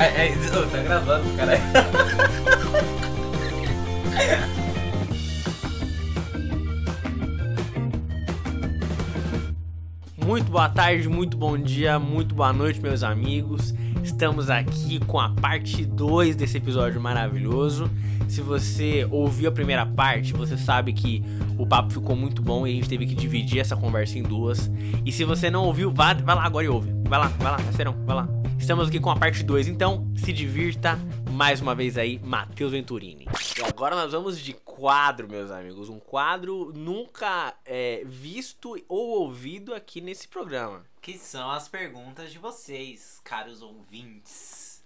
É, é, ô, tá gravando, caralho. Muito boa tarde, muito bom dia, muito boa noite, meus amigos. Estamos aqui com a parte 2 desse episódio maravilhoso. Se você ouviu a primeira parte, você sabe que o papo ficou muito bom e a gente teve que dividir essa conversa em duas. E se você não ouviu, vá, lá agora e ouve. Vai lá, vai lá, parceirão, vai lá. Estamos aqui com a parte 2, então se divirta mais uma vez aí, Matheus Venturini. E agora nós vamos de quadro, meus amigos. Um quadro nunca é, visto ou ouvido aqui nesse programa. Que são as perguntas de vocês, caros ouvintes.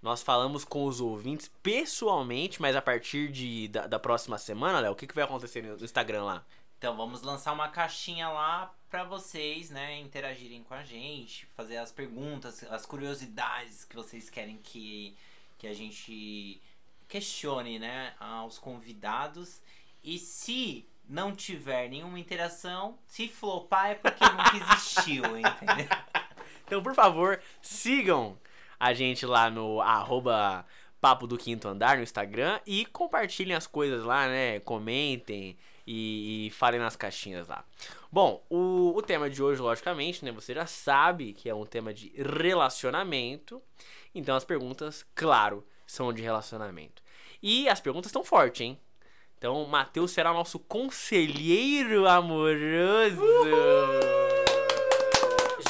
Nós falamos com os ouvintes pessoalmente, mas a partir de, da, da próxima semana, Léo, o que, que vai acontecer no Instagram lá? Então vamos lançar uma caixinha lá para vocês, né, interagirem com a gente, fazer as perguntas, as curiosidades que vocês querem que, que a gente questione, né, aos convidados. E se não tiver nenhuma interação, se flopar é porque nunca existiu, entendeu? Então, por favor, sigam a gente lá no arroba Papo do Quinto Andar no Instagram e compartilhem as coisas lá, né? Comentem e, e falem nas caixinhas lá. Bom, o, o tema de hoje, logicamente, né? Você já sabe que é um tema de relacionamento. Então as perguntas, claro, são de relacionamento. E as perguntas estão fortes, hein? Então, o Matheus será nosso conselheiro amoroso.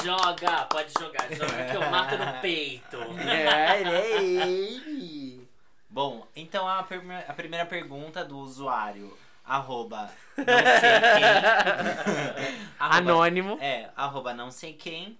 Joga, pode jogar, joga que eu mato no peito. É, é. Bom, então a, prime- a primeira pergunta do usuário, arroba não sei quem. arroba- Anônimo. É, arroba não sei quem.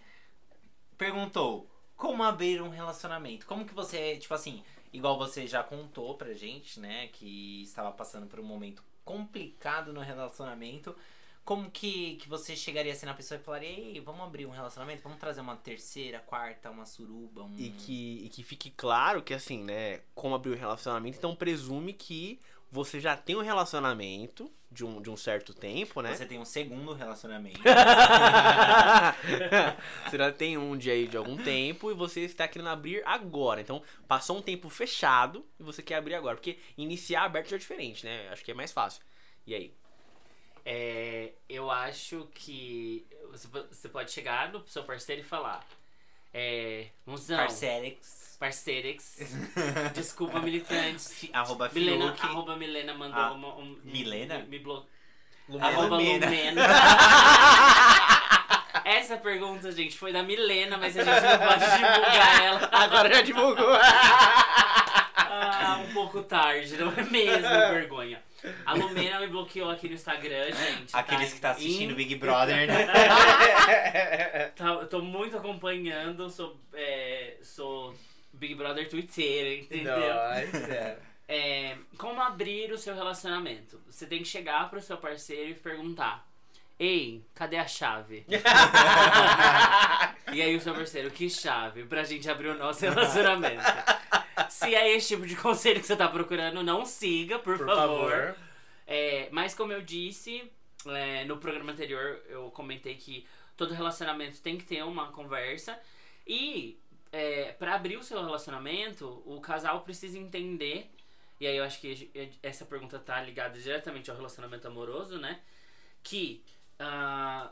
Perguntou, como abrir um relacionamento? Como que você, tipo assim, igual você já contou pra gente, né, que estava passando por um momento complicado no relacionamento. Como que, que você chegaria assim na pessoa e falaria, ei, vamos abrir um relacionamento? Vamos trazer uma terceira, quarta, uma suruba, um... E que, e que fique claro que, assim, né? Como abrir o relacionamento, então presume que você já tem um relacionamento de um, de um certo tempo, né? Você tem um segundo relacionamento. você já tem um de aí de algum tempo e você está querendo abrir agora. Então, passou um tempo fechado e você quer abrir agora. Porque iniciar aberto já é diferente, né? Acho que é mais fácil. E aí? É, eu acho que você po- você pode chegar no seu parceiro e falar. É. Mozão, Parcerex. parceirex. Desculpa, militantes. Arroba Milena, Fiuk. arroba Milena mandou Ah, uma, um, Milena? Me, me blo... Lumena. Arroba Lumena. Lumena. Essa pergunta, gente, foi da Milena, mas a gente não pode divulgar ela. Agora já divulgou. Ah, um pouco tarde, não é mesmo, vergonha. A Lumena me bloqueou aqui no Instagram, gente. Aqueles que tá assistindo em- Big Brother, né? Tá, tô muito acompanhando, sou, é, sou Big Brother Twitter, entendeu? Nossa. É, como abrir o seu relacionamento? Você tem que chegar pro seu parceiro e perguntar: Ei, cadê a chave? e aí o seu parceiro, que chave? Pra gente abrir o nosso relacionamento. Se é esse tipo de conselho que você tá procurando, não siga, por, Por favor. favor. É, mas como eu disse é, no programa anterior, eu comentei que todo relacionamento tem que ter uma conversa. E é, para abrir o seu relacionamento, o casal precisa entender. E aí eu acho que essa pergunta tá ligada diretamente ao relacionamento amoroso, né? Que ah,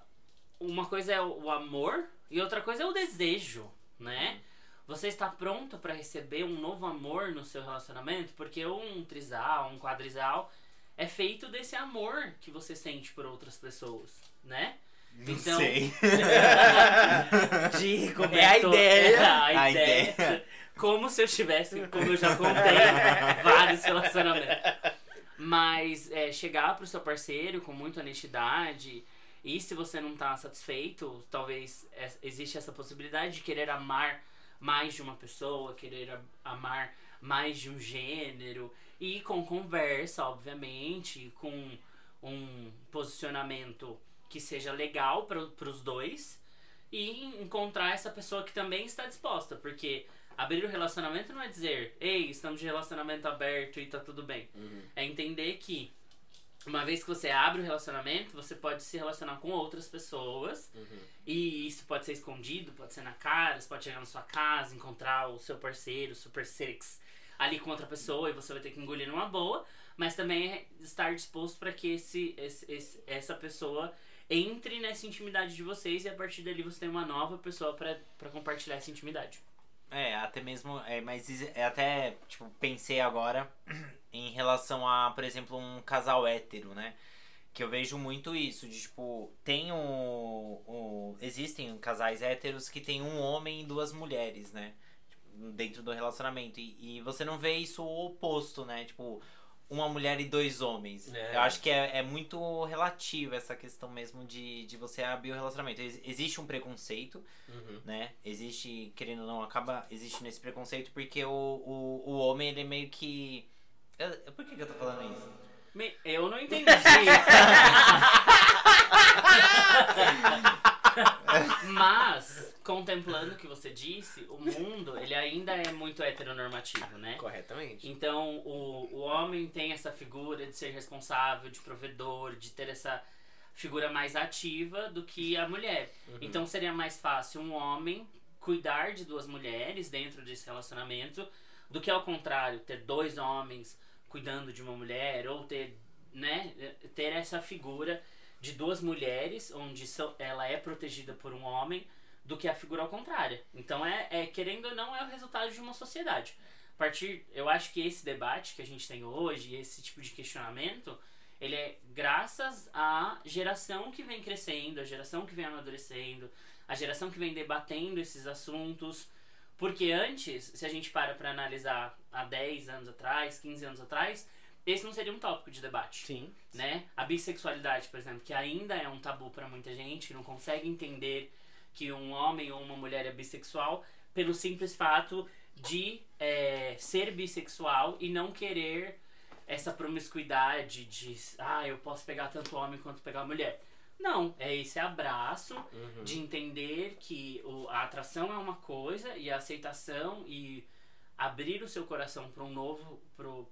uma coisa é o amor e outra coisa é o desejo, né? Você está pronto para receber um novo amor no seu relacionamento? Porque um trisal, um quadrisal é feito desse amor que você sente por outras pessoas, né? Não Então- sei. De como É a ideia. É a A ideia. ideia. Como se eu tivesse, como eu já contei, vários relacionamentos. Mas é, chegar pro seu parceiro com muita honestidade. E se você não tá satisfeito, talvez é, existe essa possibilidade de querer amar mais de uma pessoa, querer amar mais de um gênero. E com conversa, obviamente, com um posicionamento que seja legal para os dois e encontrar essa pessoa que também está disposta, porque abrir o relacionamento não é dizer, ei, estamos de relacionamento aberto e tá tudo bem. É entender que Uma vez que você abre o relacionamento, você pode se relacionar com outras pessoas. E isso pode ser escondido, pode ser na cara, você pode chegar na sua casa, encontrar o seu parceiro, o super six, ali com outra pessoa e você vai ter que engolir numa boa. Mas também é estar disposto para que esse, esse, esse- essa pessoa entre nessa intimidade de vocês e a partir dali você tem uma nova pessoa para compartilhar essa intimidade. É, até mesmo. É, mas é até, tipo, pensei agora em relação a, por exemplo, um casal hétero, né? Que eu vejo muito isso, de tipo, tem o. o existem casais héteros que tem um homem e duas mulheres, né? Tipo, Dentro do relacionamento. E, e você não vê isso o oposto, né? Tipo, uma mulher e dois homens. É. Eu acho que é, é muito relativo essa questão mesmo de, de você abrir o relacionamento. Ex- existe um preconceito, Uhum. né? Existe, querendo ou não, acaba existindo esse preconceito porque o, o, o homem, ele meio que. Eu- por que, que eu tô falando isso? Me- Eu não entendi. Mas, contemplando o que você disse, o mundo ele ainda é muito heteronormativo, né? Corretamente. Então, o, o homem tem essa figura de ser responsável, de provedor, de ter essa figura mais ativa do que a mulher. Então, seria mais fácil um homem cuidar de duas mulheres dentro desse relacionamento do que, ao contrário, ter dois homens cuidando de uma mulher ou ter, né, ter essa figura de duas mulheres onde ela é protegida por um homem do que a figura ao contrário. Então, é, é querendo ou não, é o resultado de uma sociedade a partir eu acho que esse debate que a gente tem hoje esse tipo de questionamento ele é graças à geração que vem crescendo a geração que vem amadurecendo a geração que vem debatendo esses assuntos porque antes se a gente para para analisar há 10 anos atrás 15 anos atrás esse não seria um tópico de debate Sim. né? A bissexualidade, por exemplo, que ainda é um tabu pra muita gente, que não consegue entender que um homem ou uma mulher é bissexual pelo simples fato de é, ser bissexual e não querer essa promiscuidade de ah, eu posso pegar tanto homem quanto pegar mulher. Não, é esse abraço Uhum. de entender que o, a atração é uma coisa e a aceitação e abrir o seu coração para um novo,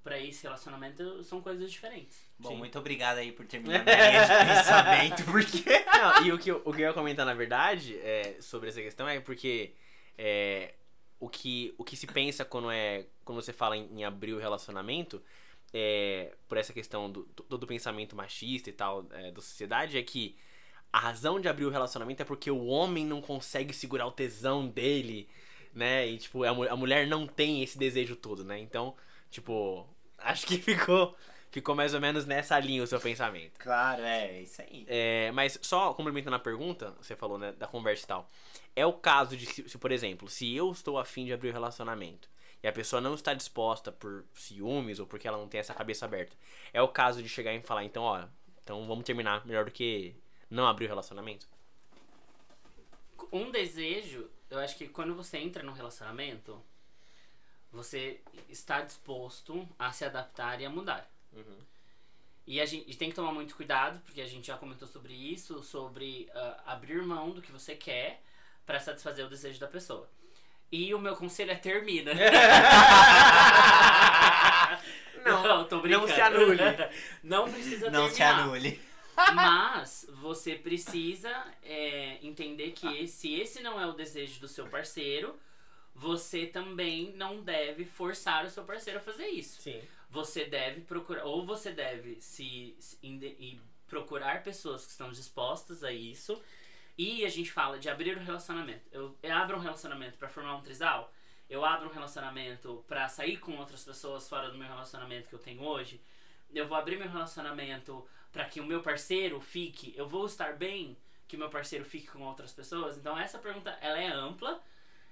para esse relacionamento são coisas diferentes. Bom, Sim. muito obrigado aí por terminar minha linha de pensamento, porque. Não, e o que, eu, o que eu ia comentar, na verdade, é, sobre essa questão é porque é, o, que, o que se pensa quando, é, quando você fala em, em abrir o relacionamento, é, por essa questão do, do, do pensamento machista e tal é, da sociedade, é que a razão de abrir o relacionamento é porque o homem não consegue segurar o tesão dele, né? E, tipo, a, a mulher não tem esse desejo todo, né? Então, tipo, acho que ficou, ficou mais ou menos nessa linha o seu pensamento. Claro, é, isso aí. É, mas só complementando a pergunta, você falou, né, da conversa e tal. É o caso de que, se, por exemplo, se eu estou afim de abrir o relacionamento e a pessoa não está disposta por ciúmes ou porque ela não tem essa cabeça aberta, é o caso de chegar e falar, então, ó, então vamos terminar melhor do que não abrir o relacionamento? Um desejo, eu acho que quando você entra num relacionamento, você está disposto a se adaptar e a mudar. Uhum. E a gente tem que tomar muito cuidado, porque a gente já comentou sobre isso, sobre ah, abrir mão do que você quer para satisfazer o desejo da pessoa. E o meu conselho é termina. Não, tô não brincando. se anule. Não precisa Não se terminar. anule. Mas você precisa é, entender que se esse não é o desejo do seu parceiro, você também não deve forçar o seu parceiro a fazer isso. Sim. Você deve procurar, ou você deve se, se e procurar pessoas que estão dispostas a isso. E a gente fala de abrir o relacionamento. Eu, eu abro um relacionamento para formar um trisal. Eu abro um relacionamento para sair com outras pessoas fora do meu relacionamento que eu tenho hoje. Eu vou abrir meu relacionamento para que o meu parceiro fique. Eu vou estar bem que o meu parceiro fique com outras pessoas. Então essa pergunta ela é ampla.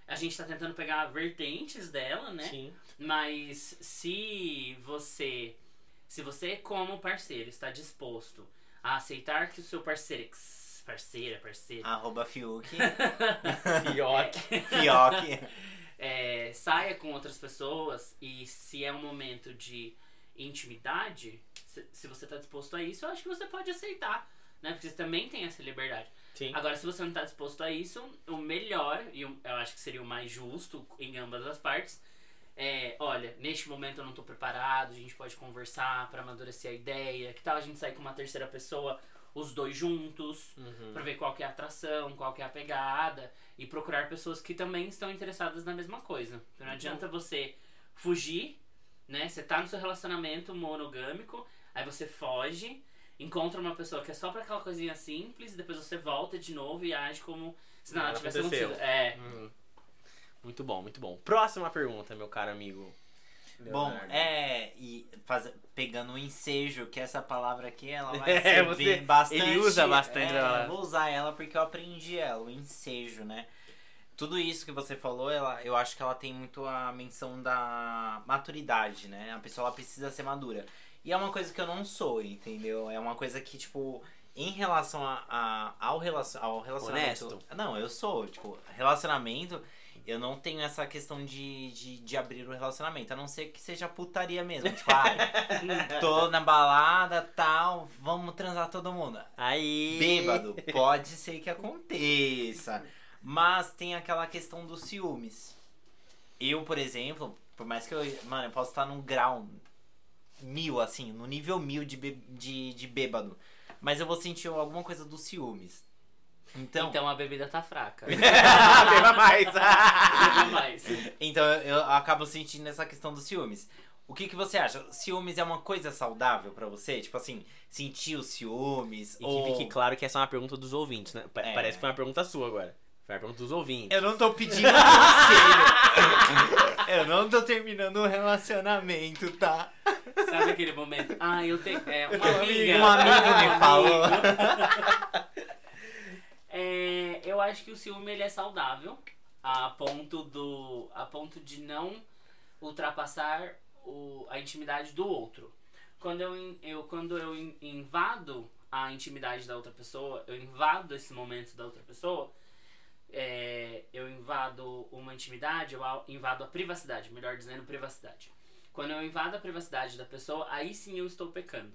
A gente está tentando pegar vertentes dela, né? Sim. Mas se você, se você como parceiro está disposto a aceitar que o seu parceiro, parceira, parceiro, Arroba Fiuk. Fioque. Fioc. é, saia com outras pessoas e se é um momento de intimidade, se, se você está disposto a isso, eu acho que você pode aceitar, né? Porque você também tem essa liberdade. Sim. Agora, se você não está disposto a isso, o melhor, e eu acho que seria o mais justo em ambas as partes, é, olha, neste momento eu não tô preparado, a gente pode conversar pra amadurecer a ideia. Que tal a gente sair com uma terceira pessoa, os dois juntos, Uhum. pra ver qual que é a atração, qual que é a pegada e procurar pessoas que também estão interessadas na mesma coisa. Não adianta você fugir, né? Você tá no seu relacionamento monogâmico, aí você foge, encontra uma pessoa que é só pra aquela coisinha simples, e depois você volta de novo e age como se nada Nada tivesse aconteceu. acontecido. É. Uhum. Muito bom, muito bom. Próxima pergunta, meu caro amigo. Bom, Leonardo. é, e faz, pegando o ensejo, que essa palavra aqui, ela vai É, você- bastante... ele usa bastante é, ela. eu vou usar ela porque eu aprendi ela, o ensejo, né? Tudo isso que você falou, ela, eu acho que ela tem muito a menção da maturidade, né? A pessoa ela precisa ser madura. E é uma coisa que eu não sou, entendeu? É uma coisa que, tipo, em relação a, a- ao, relacion, ao relacionamento... Honesto? Não, eu sou, tipo, relacionamento... Eu não tenho essa questão de, de, de abrir o relacionamento, a não ser que seja putaria mesmo. Tipo, ah, tô na balada, tal, vamos transar todo mundo. Aí. Bêbado, pode ser que aconteça. Mas tem aquela questão dos ciúmes. Eu, por exemplo, por mais que eu. Mano, eu posso estar num grau mil, assim, no nível mil de, de, de bêbado. Mas eu vou sentir alguma coisa dos ciúmes. Então, Então a bebida tá fraca. Beba mais. Beba mais. então eu acabo sentindo essa questão dos ciúmes. O que, que você acha? Ciúmes é uma coisa saudável pra você? Tipo assim, sentir os ciúmes? E que ou... fique claro que essa é uma pergunta dos ouvintes, né? Pa- É. Parece que foi uma pergunta sua agora. Foi uma pergunta dos ouvintes. Eu não tô pedindo conselho. eu não tô terminando um relacionamento, tá? Sabe aquele momento? Ah, eu tenho. É, uma Um amiga. amigo- um amigo me falou. É, eu acho que o ciúme ele é saudável a ponto do a ponto de não ultrapassar o, a intimidade do outro. Quando eu, eu quando eu in- invado a intimidade da outra pessoa, eu invado esse momento da outra pessoa, é, eu invado uma intimidade, eu invado a privacidade, melhor dizendo, privacidade. Quando eu invado a privacidade da pessoa, aí sim eu estou pecando.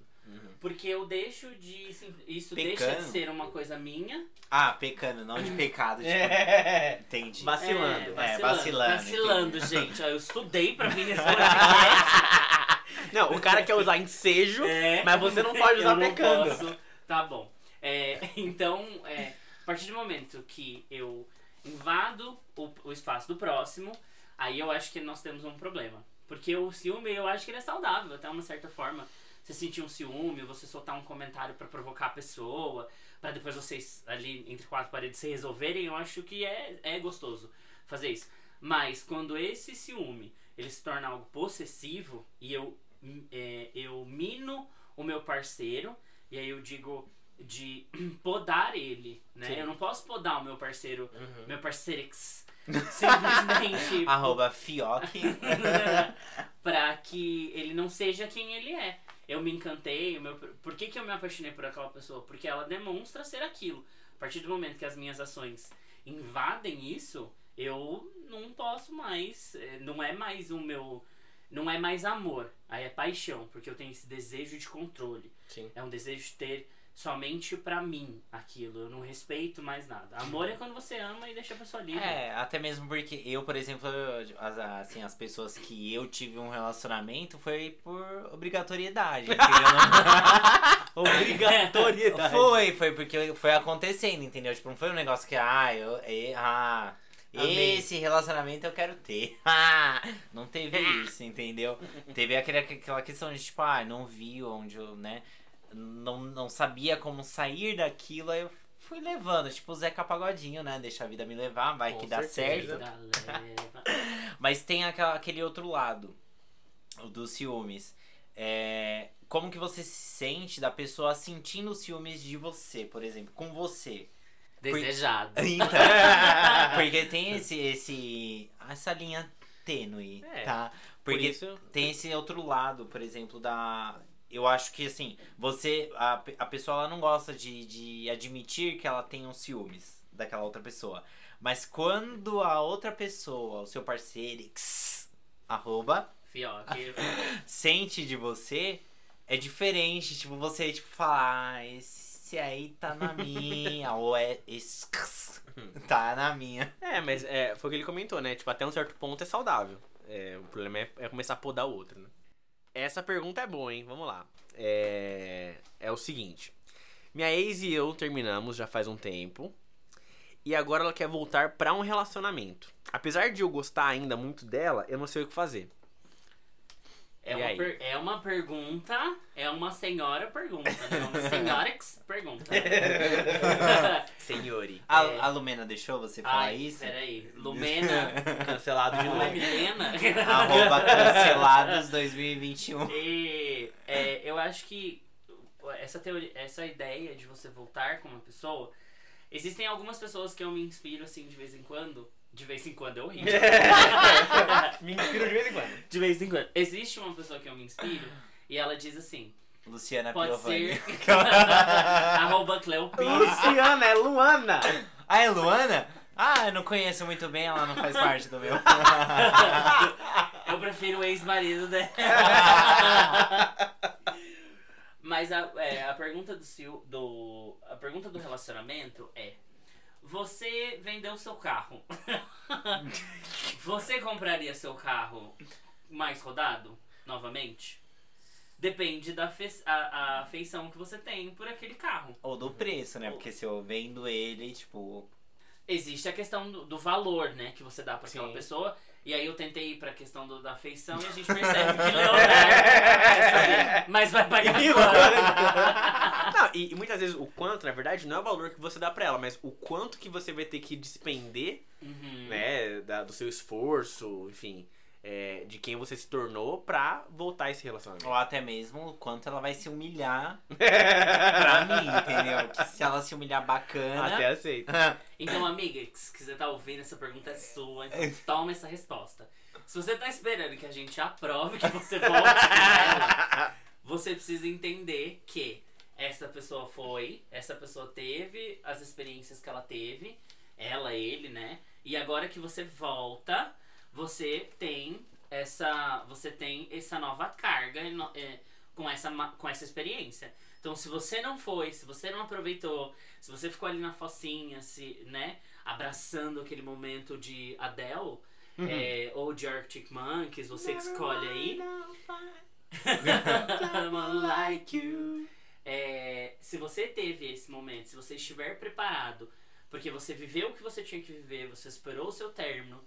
Porque eu deixo de. Isso deixa de Pecando? ser uma coisa minha. Ah, pecando, não de pecado. Tipo, É. Entendi. Vacilando. É, É, vacilando, Vacilando, gente. Eu estudei pra vir nesse podcast. Não, o cara quer usar ensejo, É. mas você não pode usar eu não pecando. posso. Tá bom. É, então, é, partir do momento que eu invado o, o espaço do próximo, aí eu acho que nós temos um problema. Porque o ciúme, eu acho que ele é saudável, até uma certa forma. Você sentir um ciúme, você soltar um comentário pra provocar a pessoa, pra depois vocês ali entre quatro paredes se resolverem, eu acho que é, é gostoso fazer isso. Mas quando esse ciúme ele se torna algo possessivo e eu, hum, é, eu mino o meu parceiro, e aí eu digo de podar ele, né? Sim. Eu não posso podar o meu parceiro, Uhum. meu parceirix, simplesmente Arroba Fioc. pra que ele não seja quem ele é. Eu me encantei, meu, por que, que eu me apaixonei por aquela pessoa? Porque ela demonstra ser aquilo. A partir do momento que as minhas ações invadem isso, eu não posso mais, eh, não é mais o meu, não é mais amor, aí é paixão, porque eu tenho esse desejo de controle. Sim. É um desejo de ter somente pra mim aquilo, eu não respeito mais nada. Amor é quando você ama e deixa a pessoa livre. É, até mesmo porque eu, por exemplo, as, assim, as pessoas que eu tive um relacionamento foi por obrigatoriedade, entendeu? Obrigatoriedade. Foi, foi porque foi acontecendo, entendeu? Tipo, não foi um negócio que, ah, eu. e- ah, Amei. esse relacionamento eu quero ter. Não teve isso, entendeu? Teve aquele, aquela questão de, tipo, ah, não vi onde eu, né? Não, não sabia como sair daquilo, aí eu fui levando, tipo o Zeca Pagodinho, né? Deixa a vida me levar, vai Com que dá certeza. certo. Mas tem aquela- aquele outro lado, o dos ciúmes. É, como que você se sente da pessoa sentindo ciúmes de você, por exemplo, com você? Desejado. Então, porque tem esse, esse, essa linha tênue, É, tá? Por Porque isso, tem esse outro lado, por exemplo, da. Eu acho que assim, você. A, a pessoa ela não gosta de, de admitir que ela tem uns ciúmes daquela outra pessoa. Mas quando a outra pessoa, o seu parceiro, x, arroba, Fioque. sente de você, é diferente. Tipo, você tipo, falar, ah, esse aí tá na minha. ou é esse x, tá na minha. É, mas é, foi o que ele comentou, né? Tipo, até um certo ponto é saudável. É, o problema é, é começar a podar o outro, né? Essa pergunta é boa, hein? Vamos lá. É, é o seguinte. Minha ex e eu terminamos já faz um tempo. E agora ela quer voltar pra um relacionamento. Apesar de eu gostar ainda muito dela, eu não sei o que fazer. É uma, per- é uma pergunta, é uma senhora pergunta, né? Uma senhora que pergunta. Senhori. A, É. a Lumena deixou você falar Ai, isso? peraí. Lumena. Cancelado de novo. é Milena? Arroba cancelados 2021. E é, eu acho que essa teoria, essa ideia de você voltar com uma pessoa, existem algumas pessoas que eu me inspiro assim de vez em quando. De vez em quando é horrível. Me inspiro de vez em quando. de vez em quando. Existe uma pessoa que eu me inspiro e ela diz assim: Luciana pode Piovani. ser. arroba Cleopires. Luciana, é Luana. Ah, é Luana? Ah, eu não conheço muito bem, ela não faz parte do meu. Eu prefiro o ex-marido dela. Mas a, é, a pergunta do, Sil- do a pergunta do relacionamento é: você vendeu seu carro? você compraria seu carro mais rodado novamente? Depende da fe- a, a afeição que você tem por aquele carro. Ou do preço, né? Porque se eu vendo ele, tipo. Existe a questão do, do valor, né, que você dá pra aquela pessoa. E aí eu tentei ir pra questão do- da afeição e a gente percebe que Leonardo saber, mas vai pagar E o quanto? Não, e, e muitas vezes o quanto, na verdade, não é o valor que você dá pra ela, mas o quanto que você vai ter que despender, Uhum. né, da- do seu esforço, enfim, é, de quem você se tornou pra voltar a esse relacionamento. Ou até mesmo o quanto ela vai se humilhar pra mim, entendeu? Que se ela se humilhar bacana. Até aceito. Então, amiga, se quiser tá ouvindo, essa pergunta é sua, então toma essa resposta. Se você tá esperando que a gente aprove que você volte com ela, você precisa entender que essa pessoa foi, essa pessoa teve as experiências que ela teve, ela, ele, né? E agora que você volta, você tem essa, você tem essa nova carga é, com essa com essa experiência. Então, se você não foi, se você não aproveitou, se você ficou ali na focinha, se, né, abraçando aquele momento de Adele é, ou de Arctic Monkeys, você que escolhe aí. Like you. É, se você teve esse momento, se você estiver preparado, porque você viveu o que você tinha que viver, você esperou o seu término,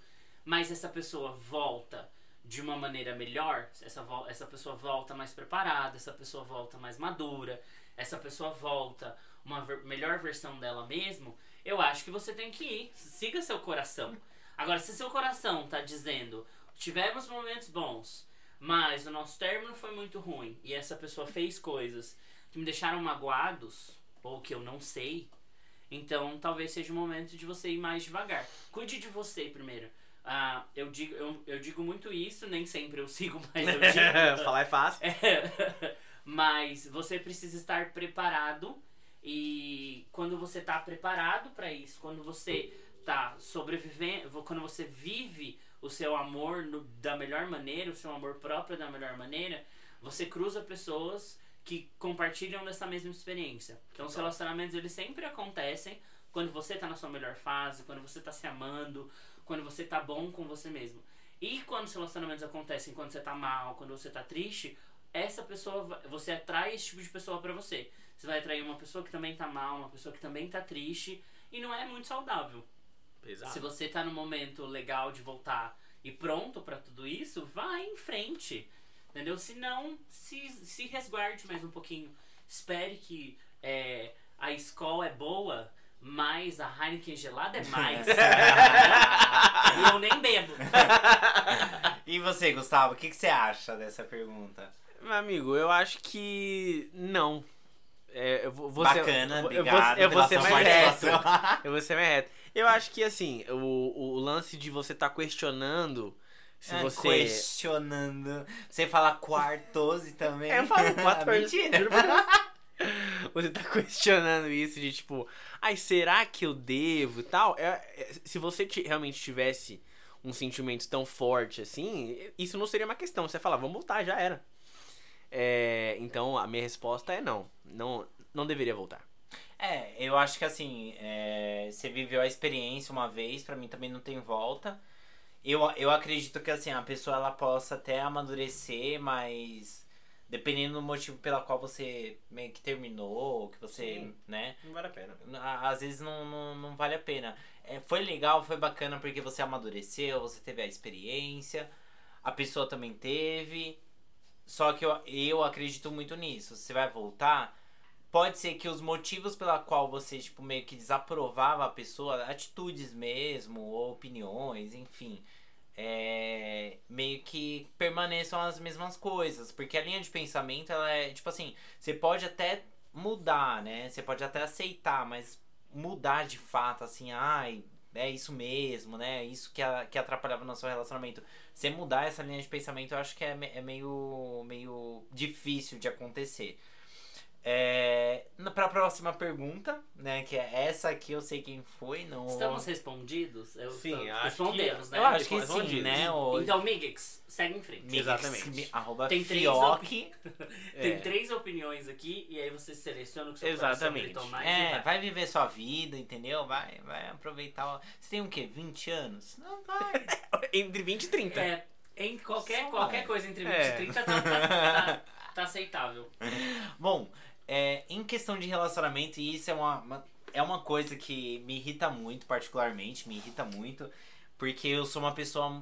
mas essa pessoa volta de uma maneira melhor, essa, essa pessoa volta mais preparada, essa pessoa volta mais madura, essa pessoa volta uma ver- melhor versão dela mesmo, eu acho que você tem que ir. Siga seu coração. Agora, se seu coração tá dizendo, tivemos momentos bons, mas o nosso término foi muito ruim e essa pessoa fez coisas que me deixaram magoados ou que eu não sei, então talvez seja o momento de você ir mais devagar. Cuide de você primeiro. Ah, eu, digo, eu, eu digo muito isso, nem sempre eu sigo, mas eu digo. Falar é fácil. É, mas você precisa estar preparado e quando você está preparado para isso, quando você tá sobrevivendo, quando você vive o seu amor no- da melhor maneira, o seu amor próprio da melhor maneira, você cruza pessoas que compartilham dessa mesma experiência. Então os relacionamentos eles sempre acontecem quando você tá na sua melhor fase, quando você tá se amando, quando você tá bom com você mesmo. E quando os relacionamentos acontecem quando você tá mal, quando você tá triste, essa pessoa, você atrai esse tipo de pessoa pra você. Você vai atrair uma pessoa que também tá mal, uma pessoa que também tá triste, e não é muito saudável. Pesado. Se você tá no momento legal de voltar e pronto pra tudo isso, vai em frente. Entendeu? Se não, se, se resguarde mais um pouquinho. Espere que é, a escola é boa, mas a Heineken gelada é mais. e eu nem bebo. E você, Gustavo, o que, que você acha dessa pergunta? Meu amigo, eu acho que não. É, eu vou, Bacana, obrigado eu vou, eu vou ser mais reto. Eu vou ser mais reto. Eu acho que assim, o, o lance de você estar questionando se Ah, você. Questionando. Você fala quartose também? É, eu falo quatro Mentira. Você tá questionando isso de tipo, ai, será que eu devo e tal? É, é, se você realmente tivesse um sentimento tão forte assim, isso não seria uma questão. Você fala, vamos voltar, já era. É, então a minha resposta é não. Não, não deveria voltar. É, eu acho que assim, é, você viveu a experiência uma vez, pra mim também não tem volta. Eu, eu acredito que assim, a pessoa ela possa até amadurecer, mas dependendo do motivo pela qual você meio que terminou, que você, Sim. né? Não vale a pena. Às vezes não, não, não vale a pena. É, foi legal, foi bacana porque você amadureceu, você teve a experiência, a pessoa também teve. Só que eu, eu acredito muito nisso. Você vai voltar. Pode ser que os motivos pela qual você, tipo, meio que desaprovava a pessoa, atitudes mesmo, ou opiniões, enfim, é, meio que permaneçam as mesmas coisas. Porque a linha de pensamento, ela é, tipo assim, você pode até mudar, né? Você pode até aceitar, mas mudar de fato, assim, ai, é isso mesmo, né? Isso que, a, que atrapalhava no seu relacionamento. Você mudar essa linha de pensamento, eu acho que é, é meio, meio difícil de acontecer. É, pra próxima pergunta, né? Que é essa aqui, eu sei quem foi. Não... Estamos respondidos? Eu Sim, acho que- respondemos, né? Eu acho que sim, né? O... Então, Migix, segue em frente. Mix, Exatamente. mi- Arroba Tem três. Tem É. três opiniões aqui e aí você seleciona o que seu Exatamente. e É, vai. vai viver sua vida, entendeu? Vai, vai aproveitar. o- Você tem o quê? 20 anos? Não vai. Entre 20 e 30. É, em qualquer, Só qualquer coisa entre 20 É. e 30 tá, tá, tá- tá aceitável. Bom, é, em questão de relacionamento, e isso é uma, uma- é uma coisa que me irrita muito, particularmente, me irrita muito, porque eu sou uma pessoa.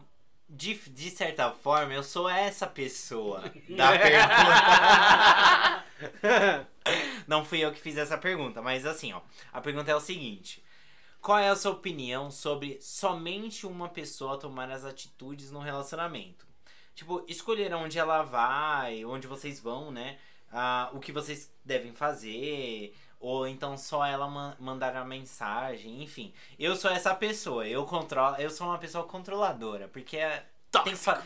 De, de certa forma, eu sou essa pessoa da pergunta. Não fui eu que fiz essa pergunta, mas assim, ó. A pergunta é o seguinte: Qual é a sua opinião sobre somente uma pessoa tomar as atitudes no relacionamento? Tipo, escolher onde ela vai, onde vocês vão, né? Ah, o que vocês devem fazer, ou então só ela ma- mandar a mensagem, enfim. Eu sou essa pessoa, eu controlo, eu sou uma pessoa controladora, porque é, tem que fa-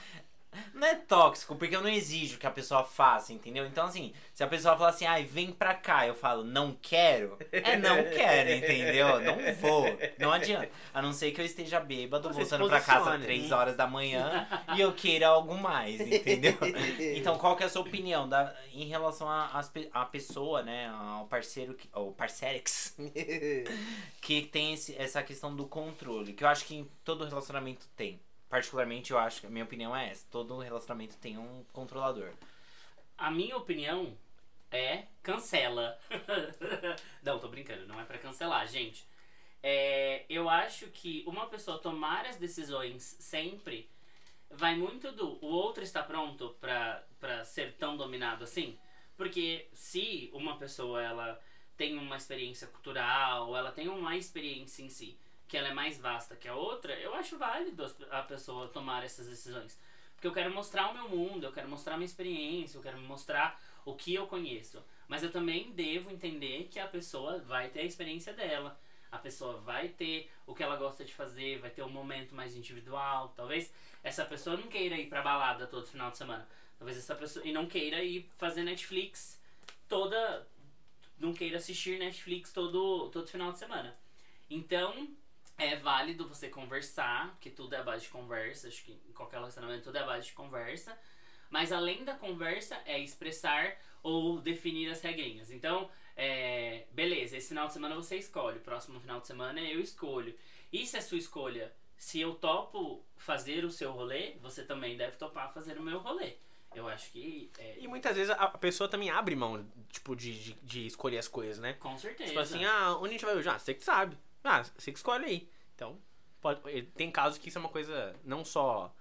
não é tóxico, porque eu não exijo que a pessoa faça, entendeu? Então, assim, se a pessoa fala assim, ai, vem pra cá, eu falo, não quero, é não quero, entendeu? Não vou, não adianta. A não ser que eu esteja bêbado, Você voltando pra casa posicione. 3 horas da manhã e eu queira algo mais, entendeu? Então, qual que é a sua opinião da, em relação à às pe- à pessoa, né, ao parceiro, que- ao parcerex, que tem esse- essa questão do controle, que eu acho que em todo relacionamento tem. Particularmente, eu acho que a minha opinião é essa. Todo relacionamento tem um controlador. A minha opinião é cancela. não, tô brincando, não é pra cancelar, gente. É, eu acho que uma pessoa tomar as decisões sempre vai muito do o outro está pronto pra ser tão dominado assim. Porque se uma pessoa ela tem uma experiência cultural, ela tem uma experiência em si, que ela é mais vasta que a outra, eu acho válido a pessoa tomar essas decisões. Porque eu quero mostrar o meu mundo, eu quero mostrar minha experiência, eu quero mostrar o que eu conheço. Mas eu também devo entender que a pessoa vai ter a experiência dela. A pessoa vai ter o que ela gosta de fazer, vai ter um momento mais individual. Talvez essa pessoa não queira ir pra balada todo final de semana. Talvez essa pessoa. E não queira ir fazer Netflix toda. Não queira assistir Netflix todo, todo final de semana. Então, é válido você conversar, porque tudo é a base de conversa. Acho que em qualquer relacionamento tudo é a base de conversa. Mas além da conversa, é expressar ou definir as regrinhas. Então, é, beleza, esse final de semana você escolhe, o próximo final de semana eu escolho. E se é sua escolha, se eu topo fazer o seu rolê, você também deve topar fazer o meu rolê. Eu acho que é, E muitas vezes a pessoa também abre mão, tipo, de, de, de escolher as coisas, né? com certeza. Tipo assim, ah, onde a gente vai hoje? Ah, você que sabe. Ah, você que escolhe aí. Então, pode, tem casos que isso é uma coisa não só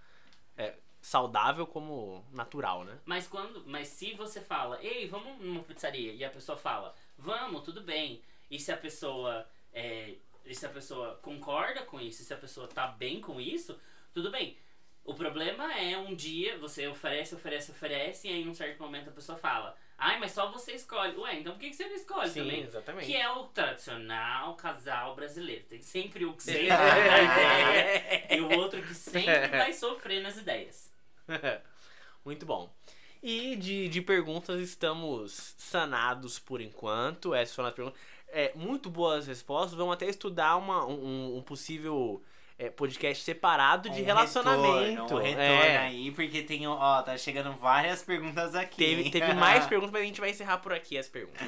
é, saudável, como natural, né? Mas quando, mas se você fala, ei, vamos numa pizzaria e a pessoa fala, vamos, tudo bem. E se a pessoa é, se a pessoa concorda com isso, se a pessoa tá bem com isso, tudo bem. O problema é um dia você oferece, oferece, oferece, e aí em um certo momento a pessoa fala, ai, mas só você escolhe. Ué, então por que que você não escolhe também? exatamente. Que é o tradicional casal brasileiro. Tem sempre o que sempre vai dar ideia e o outro que sempre vai sofrer nas ideias. Muito bom. E de, de perguntas estamos sanados por enquanto. Essas foram as perguntas. É, muito boas respostas. Vamos até estudar uma, um, um possível é, podcast separado de Um relacionamento. Retorno, um retorno É. aí, porque tem, ó, tá chegando várias perguntas aqui. Teve, teve mais perguntas, mas a gente vai encerrar por aqui as perguntas.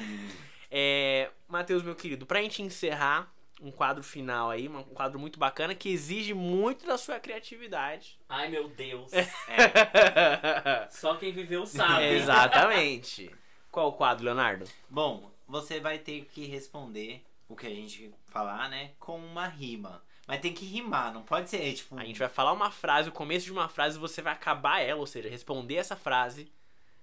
É, Matheus, meu querido, pra gente encerrar, um quadro final aí, um quadro muito bacana que exige muito da sua criatividade. Ai, meu Deus. É. Só quem viveu sabe. Exatamente. Qual o quadro, Leonardo? Bom, você vai ter que responder o que a gente falar, né? Com uma rima. Mas tem que rimar, não pode ser tipo. A gente vai falar uma frase, o começo de uma frase você vai acabar ela, ou seja, responder essa frase,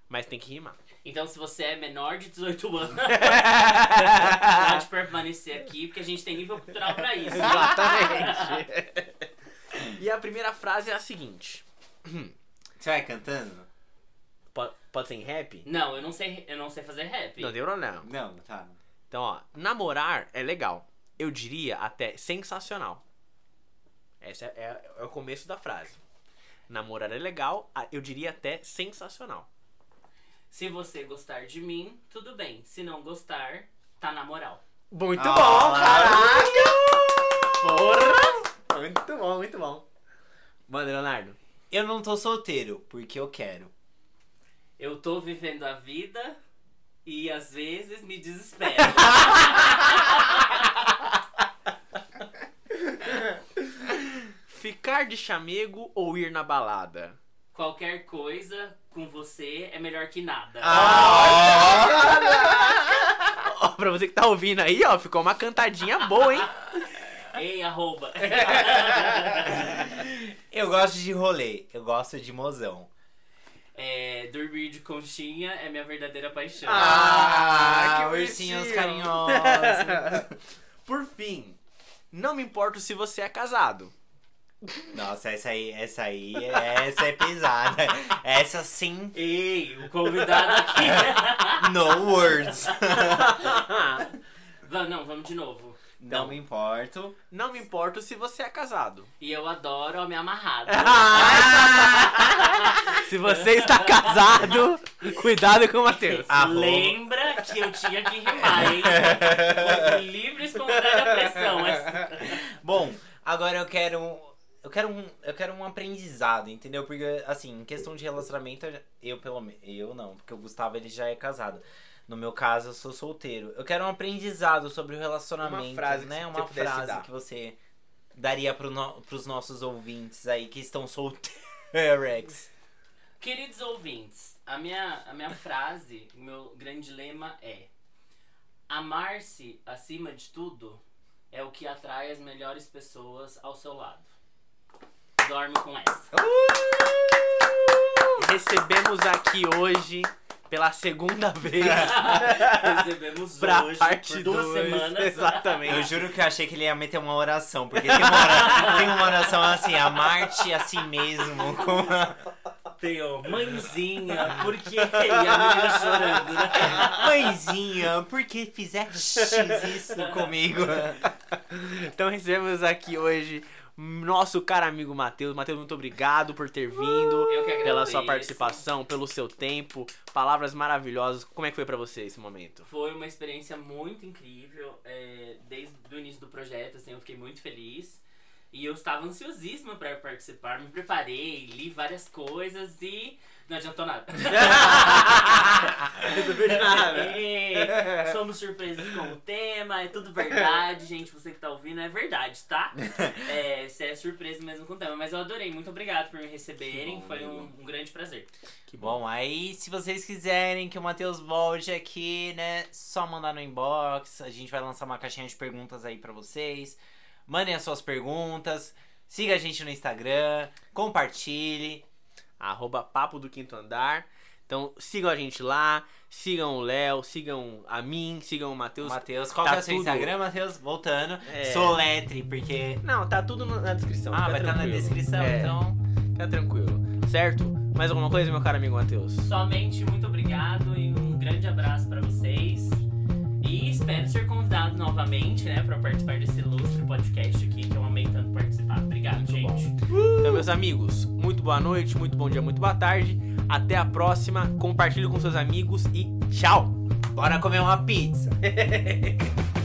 mas tem que rimar. Então, se você é menor de 18 anos, pode permanecer aqui, porque a gente tem nível cultural pra isso. Exatamente. e a primeira frase é a seguinte: Você vai cantando? pode, pode ser em rap? Não, eu não sei, eu não sei fazer rap. Não deu não. Não, tá. Então, ó, namorar é legal. Eu diria até sensacional. Esse é, é- é o começo da frase. Namorar é legal, eu diria até sensacional. Se você gostar de mim, tudo bem. Se não gostar, tá na moral. Muito Ah, bom, caraca! Porra! Muito bom, muito bom. Manda, Leonardo. Eu não tô solteiro, porque eu quero. Eu tô vivendo a vida e às vezes me desespero. Ficar de chamego ou ir na balada? Qualquer coisa com você é melhor que nada. Ó, pra você que tá ouvindo aí, ó, ficou uma cantadinha boa, hein? Ei, arroba. Eu gosto de rolê, eu gosto de mozão. É, dormir de conchinha é minha verdadeira paixão. Ah, que ursinhos carinhosos. Por fim, não me importo se você é casado. Nossa, essa aí, essa aí, essa é pesada. Essa sim, Ei, o convidado aqui. no words. Não, vamos de novo. Não me importo. Não me importo se você é casado. E eu adoro homem amarrado. Se você está casado, cuidado com o Matheus. Lembra que eu tinha que rimar, hein? Foi livre espontânea pressão. Bom, agora eu quero eu quero um, eu quero um aprendizado, entendeu? Porque assim, em questão de relacionamento, eu pelo menos, eu não, porque o Gustavo ele já é casado. No meu caso, eu sou solteiro. Eu quero um aprendizado sobre o relacionamento, Uma frase né? Uma frase dar. que você daria pro no, pros nossos ouvintes aí que estão solteiros. Queridos ouvintes, a minha, a minha frase, o meu grande lema é: Amar-se acima de tudo é o que atrai as melhores pessoas ao seu lado. Dorme com essa. Recebemos aqui hoje, pela segunda vez, Recebemos pra hoje parte por duas 2. semanas. Exatamente. Eu juro que eu achei que ele ia meter uma oração, porque tem uma, ora- tem uma oração assim, amar-te a si mesmo. Com Tem, ó, mãezinha, por quê? E a menina chorando, né? Mãezinha, por que fizeste isso comigo? Então recebemos aqui hoje nosso caro amigo Matheus. Matheus, muito obrigado por ter vindo. Eu que agradeço. Pela sua participação, pelo seu tempo, palavras maravilhosas. Como é que foi pra você esse momento? Foi uma experiência muito incrível. é, desde o início do projeto, assim, eu fiquei muito feliz. E eu estava ansiosíssima para participar, me preparei, li várias coisas e não adiantou nada. Resolveu de nada. É, somos surpresos com o tema, é tudo verdade, gente. Você que tá ouvindo, é verdade, tá? É, você é surpreso mesmo com o tema. Mas eu adorei, muito obrigado por me receberem. Bom, Foi um, um grande prazer. Que bom, aí se vocês quiserem que o Matheus volte aqui, né, só mandar no inbox. A gente vai lançar uma caixinha de perguntas aí pra vocês. Mandem as suas perguntas. Siga a gente no Instagram, compartilhe. Arroba Papo do Quinto Andar. Então sigam a gente lá, sigam o Léo, sigam a mim, sigam o Matheus. Matheus, qual tá que é o seu tudo- Instagram, Matheus? Voltando. É. Soletre, porque. Não, tá tudo na descrição. Ah, vai estar na tranquilo. descrição, É, então. Fica tranquilo, certo? Mais alguma coisa, meu caro amigo Matheus? Somente muito obrigado e um grande abraço pra vocês. E espero ser convidado novamente, né, pra participar desse ilustre podcast aqui, que eu amei tanto participar. Obrigado, gente. Então, meus amigos, muito boa noite, muito bom dia, muito boa tarde. Até a próxima. Compartilhe com seus amigos e tchau! Bora comer uma pizza.